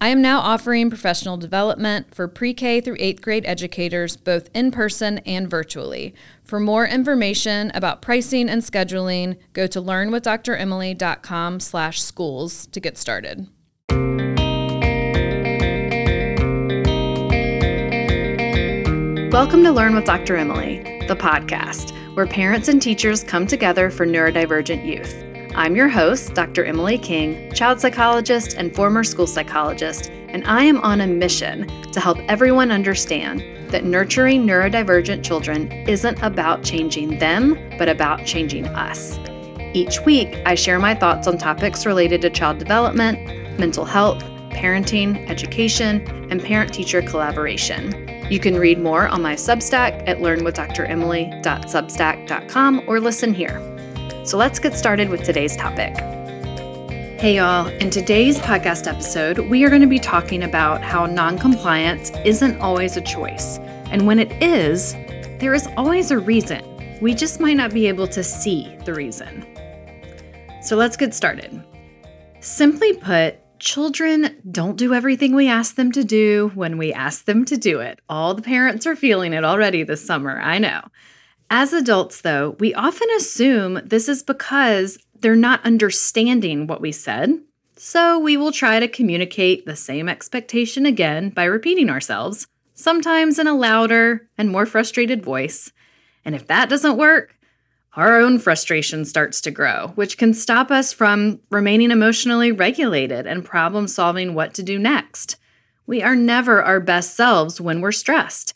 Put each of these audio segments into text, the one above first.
I am now offering professional development for pre K through eighth grade educators, both in person and virtually. For more information about pricing and scheduling, go to learnwithdremily.com slash schools to get started. Welcome to Learn with Dr. Emily, the podcast where parents and teachers come together for neurodivergent youth. I'm your host, Dr. Emily King, child psychologist and former school psychologist, and I am on a mission to help everyone understand that nurturing neurodivergent children isn't about changing them, but about changing us. Each week, I share my thoughts on topics related to child development, mental health, parenting, education, and parent teacher collaboration. You can read more on my Substack at learnwithdremily.substack.com or listen here. So let's get started with today's topic. Hey, y'all. In today's podcast episode, we are going to be talking about how noncompliance isn't always a choice. And when it is, there is always a reason. We just might not be able to see the reason. So let's get started. Simply put, children don't do everything we ask them to do when we ask them to do it. All the parents are feeling it already this summer, I know. As adults, though, we often assume this is because they're not understanding what we said. So we will try to communicate the same expectation again by repeating ourselves, sometimes in a louder and more frustrated voice. And if that doesn't work, our own frustration starts to grow, which can stop us from remaining emotionally regulated and problem solving what to do next. We are never our best selves when we're stressed.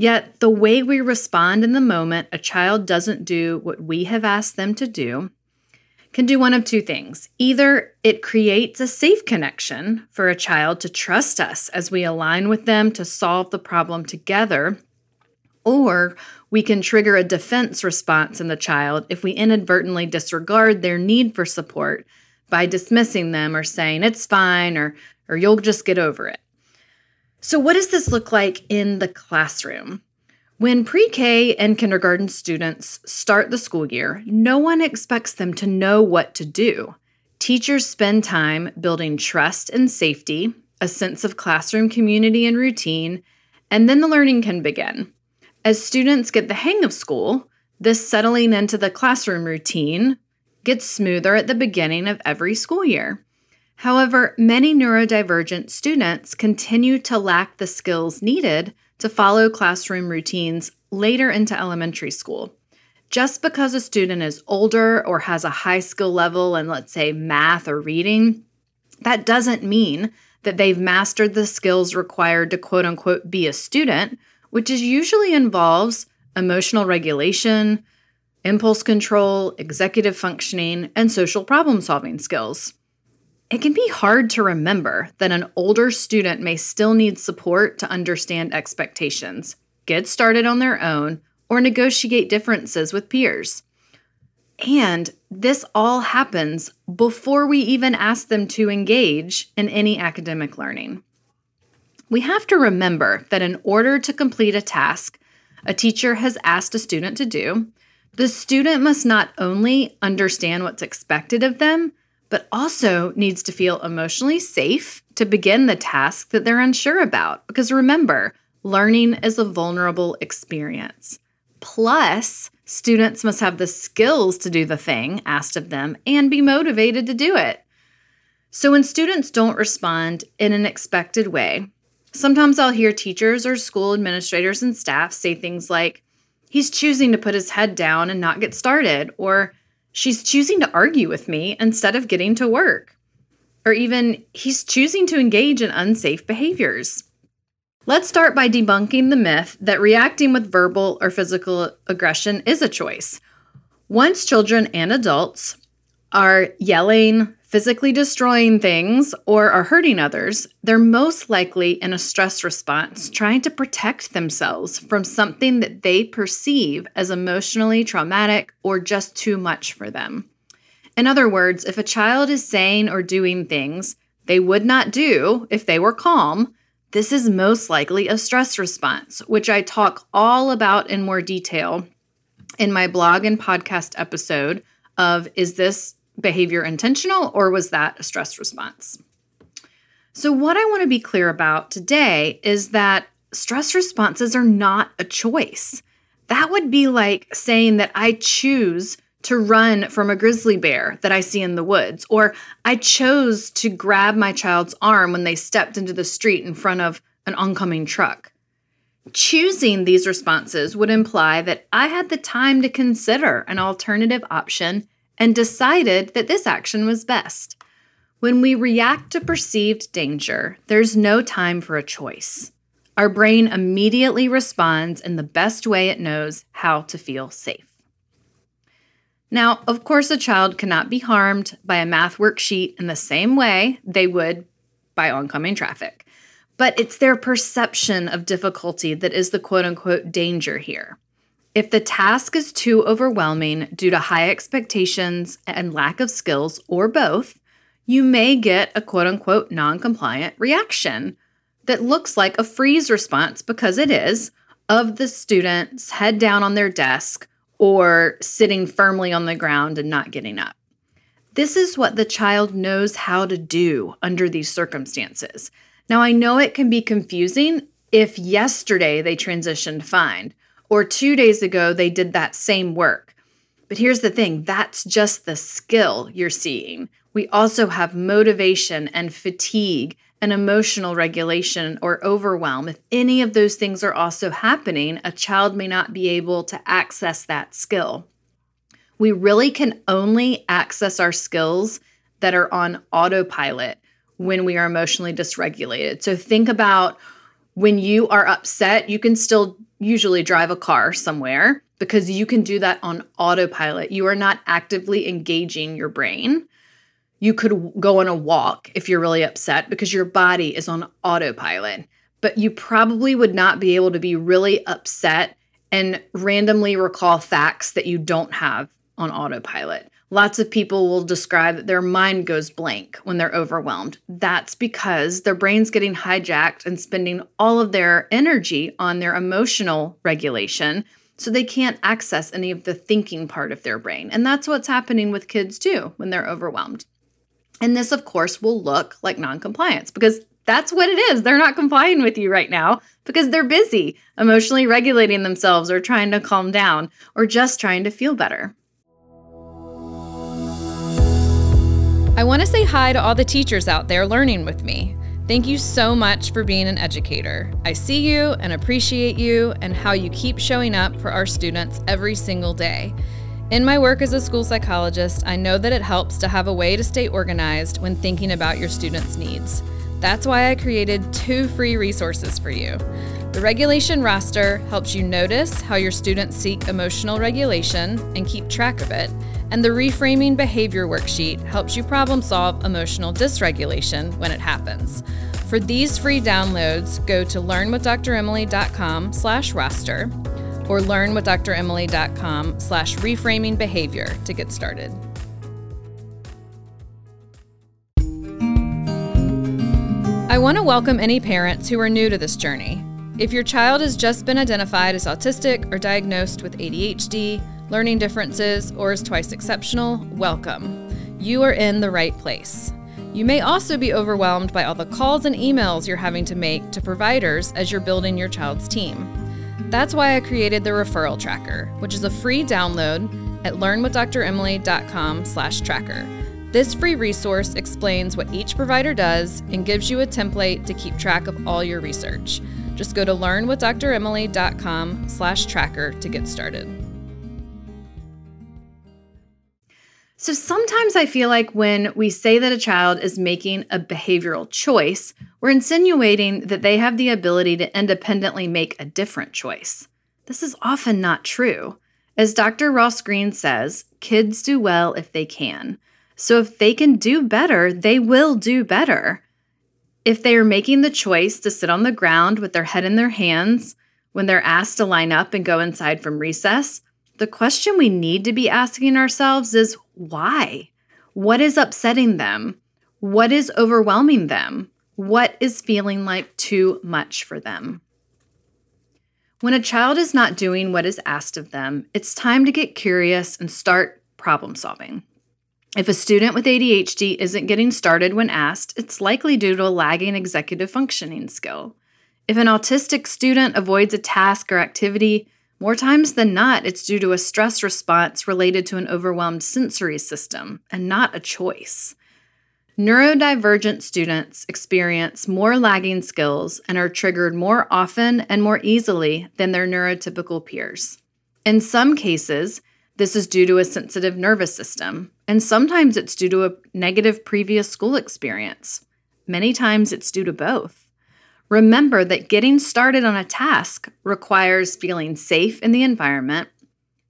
Yet, the way we respond in the moment a child doesn't do what we have asked them to do can do one of two things. Either it creates a safe connection for a child to trust us as we align with them to solve the problem together, or we can trigger a defense response in the child if we inadvertently disregard their need for support by dismissing them or saying it's fine or or you'll just get over it. So, what does this look like in the classroom? When pre K and kindergarten students start the school year, no one expects them to know what to do. Teachers spend time building trust and safety, a sense of classroom community and routine, and then the learning can begin. As students get the hang of school, this settling into the classroom routine gets smoother at the beginning of every school year. However, many neurodivergent students continue to lack the skills needed to follow classroom routines later into elementary school. Just because a student is older or has a high skill level in, let's say, math or reading, that doesn't mean that they've mastered the skills required to quote unquote be a student, which is usually involves emotional regulation, impulse control, executive functioning, and social problem solving skills. It can be hard to remember that an older student may still need support to understand expectations, get started on their own, or negotiate differences with peers. And this all happens before we even ask them to engage in any academic learning. We have to remember that in order to complete a task a teacher has asked a student to do, the student must not only understand what's expected of them, but also needs to feel emotionally safe to begin the task that they're unsure about. Because remember, learning is a vulnerable experience. Plus, students must have the skills to do the thing asked of them and be motivated to do it. So, when students don't respond in an expected way, sometimes I'll hear teachers or school administrators and staff say things like, He's choosing to put his head down and not get started, or She's choosing to argue with me instead of getting to work. Or even, he's choosing to engage in unsafe behaviors. Let's start by debunking the myth that reacting with verbal or physical aggression is a choice. Once children and adults are yelling, physically destroying things, or are hurting others, they're most likely in a stress response, trying to protect themselves from something that they perceive as emotionally traumatic or just too much for them. In other words, if a child is saying or doing things they would not do if they were calm, this is most likely a stress response, which I talk all about in more detail in my blog and podcast episode of Is This behavior intentional or was that a stress response? So, what I want to be clear about today is that stress responses are not a choice. That would be like saying that I choose to run from a grizzly bear that I see in the woods, or I chose to grab my child's arm when they stepped into the street in front of an oncoming truck. Choosing these responses would imply that I had the time to consider an alternative option and decided that this action was best. When we react to perceived danger, there's no time for a choice. Our brain immediately responds in the best way it knows how to feel safe. Now, of course, a child cannot be harmed by a math worksheet in the same way they would by oncoming traffic, but it's their perception of difficulty that is the quote unquote danger here. If the task is too overwhelming due to high expectations and lack of skills, or both, you may get a quote unquote non compliant reaction that looks like a freeze response because it is of the students head down on their desk or sitting firmly on the ground and not getting up. This is what the child knows how to do under these circumstances. Now, I know it can be confusing if yesterday they transitioned fine or two days ago they did that same work. But here's the thing that's just the skill you're seeing. We also have motivation and fatigue and emotional regulation or overwhelm. If any of those things are also happening, a child may not be able to access that skill. We really can only access our skills that are on autopilot when we are emotionally dysregulated. So think about when you are upset, you can still usually drive a car somewhere because you can do that on autopilot. You are not actively engaging your brain. You could go on a walk if you're really upset because your body is on autopilot. But you probably would not be able to be really upset and randomly recall facts that you don't have on autopilot. Lots of people will describe that their mind goes blank when they're overwhelmed. That's because their brain's getting hijacked and spending all of their energy on their emotional regulation. So they can't access any of the thinking part of their brain. And that's what's happening with kids too when they're overwhelmed. And this, of course, will look like noncompliance because that's what it is. They're not complying with you right now because they're busy emotionally regulating themselves or trying to calm down or just trying to feel better. I want to say hi to all the teachers out there learning with me. Thank you so much for being an educator. I see you and appreciate you and how you keep showing up for our students every single day. In my work as a school psychologist, I know that it helps to have a way to stay organized when thinking about your students' needs. That's why I created two free resources for you. The regulation roster helps you notice how your students seek emotional regulation and keep track of it and the Reframing Behavior Worksheet helps you problem solve emotional dysregulation when it happens. For these free downloads, go to learnwithdremily.com slash roster or learnwithdremily.com slash reframing behavior to get started. I want to welcome any parents who are new to this journey. If your child has just been identified as autistic or diagnosed with ADHD, learning differences, or is twice exceptional, welcome. You are in the right place. You may also be overwhelmed by all the calls and emails you're having to make to providers as you're building your child's team. That's why I created the referral tracker, which is a free download at learnwithdremily.com/tracker. This free resource explains what each provider does and gives you a template to keep track of all your research. Just go to learnwithdremily.com/tracker to get started. So sometimes I feel like when we say that a child is making a behavioral choice, we're insinuating that they have the ability to independently make a different choice. This is often not true. As Dr. Ross Greene says, kids do well if they can. So if they can do better, they will do better. If they are making the choice to sit on the ground with their head in their hands when they're asked to line up and go inside from recess, the question we need to be asking ourselves is why? What is upsetting them? What is overwhelming them? What is feeling like too much for them? When a child is not doing what is asked of them, it's time to get curious and start problem solving. If a student with ADHD isn't getting started when asked, it's likely due to a lagging executive functioning skill. If an autistic student avoids a task or activity, more times than not, it's due to a stress response related to an overwhelmed sensory system and not a choice. Neurodivergent students experience more lagging skills and are triggered more often and more easily than their neurotypical peers. In some cases, this is due to a sensitive nervous system, and sometimes it's due to a negative previous school experience. Many times it's due to both. Remember that getting started on a task requires feeling safe in the environment,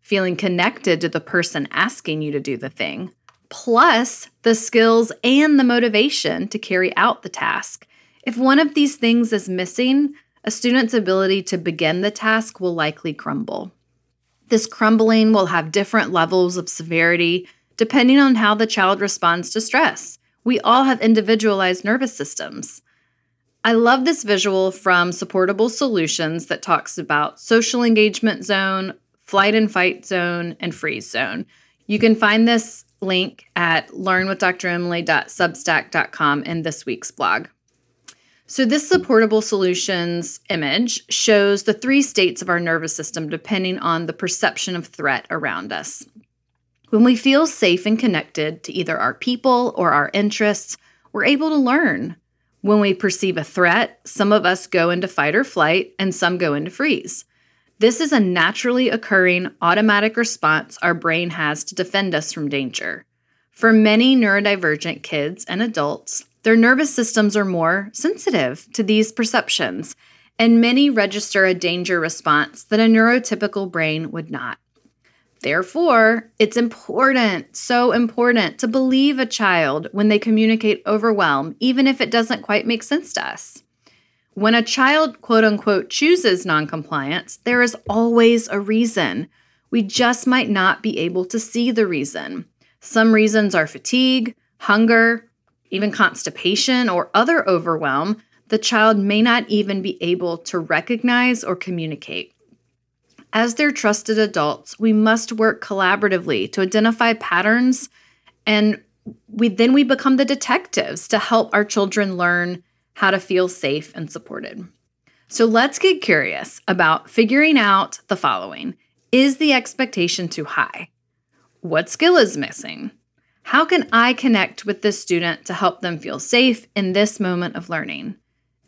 feeling connected to the person asking you to do the thing, plus the skills and the motivation to carry out the task. If one of these things is missing, a student's ability to begin the task will likely crumble. This crumbling will have different levels of severity depending on how the child responds to stress. We all have individualized nervous systems. I love this visual from Supportable Solutions that talks about social engagement zone, flight and fight zone, and freeze zone. You can find this link at learnwithdremily.substack.com in this week's blog. So, this supportable solutions image shows the three states of our nervous system depending on the perception of threat around us. When we feel safe and connected to either our people or our interests, we're able to learn. When we perceive a threat, some of us go into fight or flight and some go into freeze. This is a naturally occurring automatic response our brain has to defend us from danger. For many neurodivergent kids and adults, their nervous systems are more sensitive to these perceptions, and many register a danger response that a neurotypical brain would not. Therefore, it's important, so important, to believe a child when they communicate overwhelm, even if it doesn't quite make sense to us. When a child, quote unquote, chooses noncompliance, there is always a reason. We just might not be able to see the reason. Some reasons are fatigue, hunger, even constipation, or other overwhelm the child may not even be able to recognize or communicate. As their trusted adults, we must work collaboratively to identify patterns and we then we become the detectives to help our children learn how to feel safe and supported. So let's get curious about figuring out the following. Is the expectation too high? What skill is missing? How can I connect with this student to help them feel safe in this moment of learning?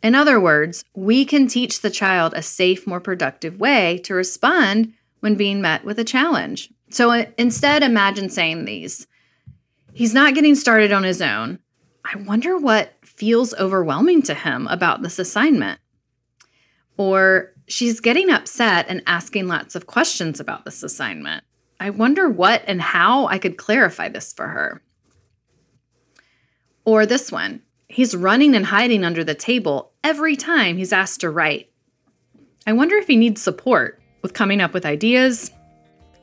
In other words, we can teach the child a safe, more productive way to respond when being met with a challenge. So uh, instead, imagine saying these He's not getting started on his own. I wonder what feels overwhelming to him about this assignment. Or she's getting upset and asking lots of questions about this assignment. I wonder what and how I could clarify this for her. Or this one He's running and hiding under the table every time he's asked to write. I wonder if he needs support with coming up with ideas,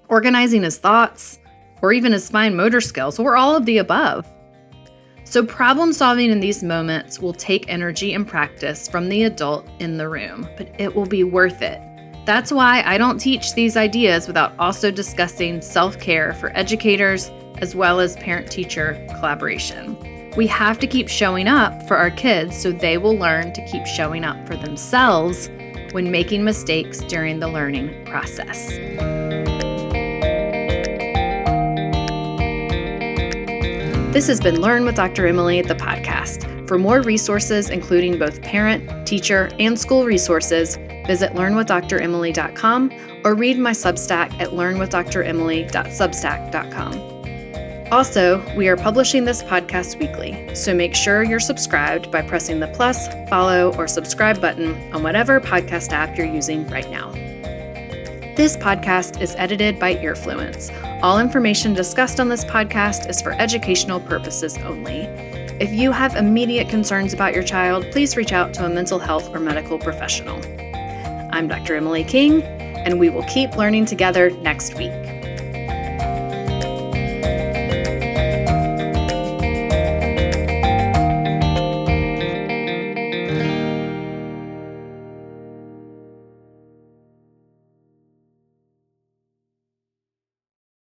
organizing his thoughts, or even his fine motor skills, or all of the above. So, problem solving in these moments will take energy and practice from the adult in the room, but it will be worth it. That's why I don't teach these ideas without also discussing self care for educators as well as parent teacher collaboration. We have to keep showing up for our kids so they will learn to keep showing up for themselves when making mistakes during the learning process. This has been Learn with Dr. Emily, the podcast. For more resources, including both parent, teacher, and school resources, visit learnwithdremily.com or read my Substack at learnwithdremily.substack.com. Also, we are publishing this podcast weekly, so make sure you're subscribed by pressing the plus, follow, or subscribe button on whatever podcast app you're using right now. This podcast is edited by Earfluence. All information discussed on this podcast is for educational purposes only. If you have immediate concerns about your child, please reach out to a mental health or medical professional. I'm Dr. Emily King, and we will keep learning together next week.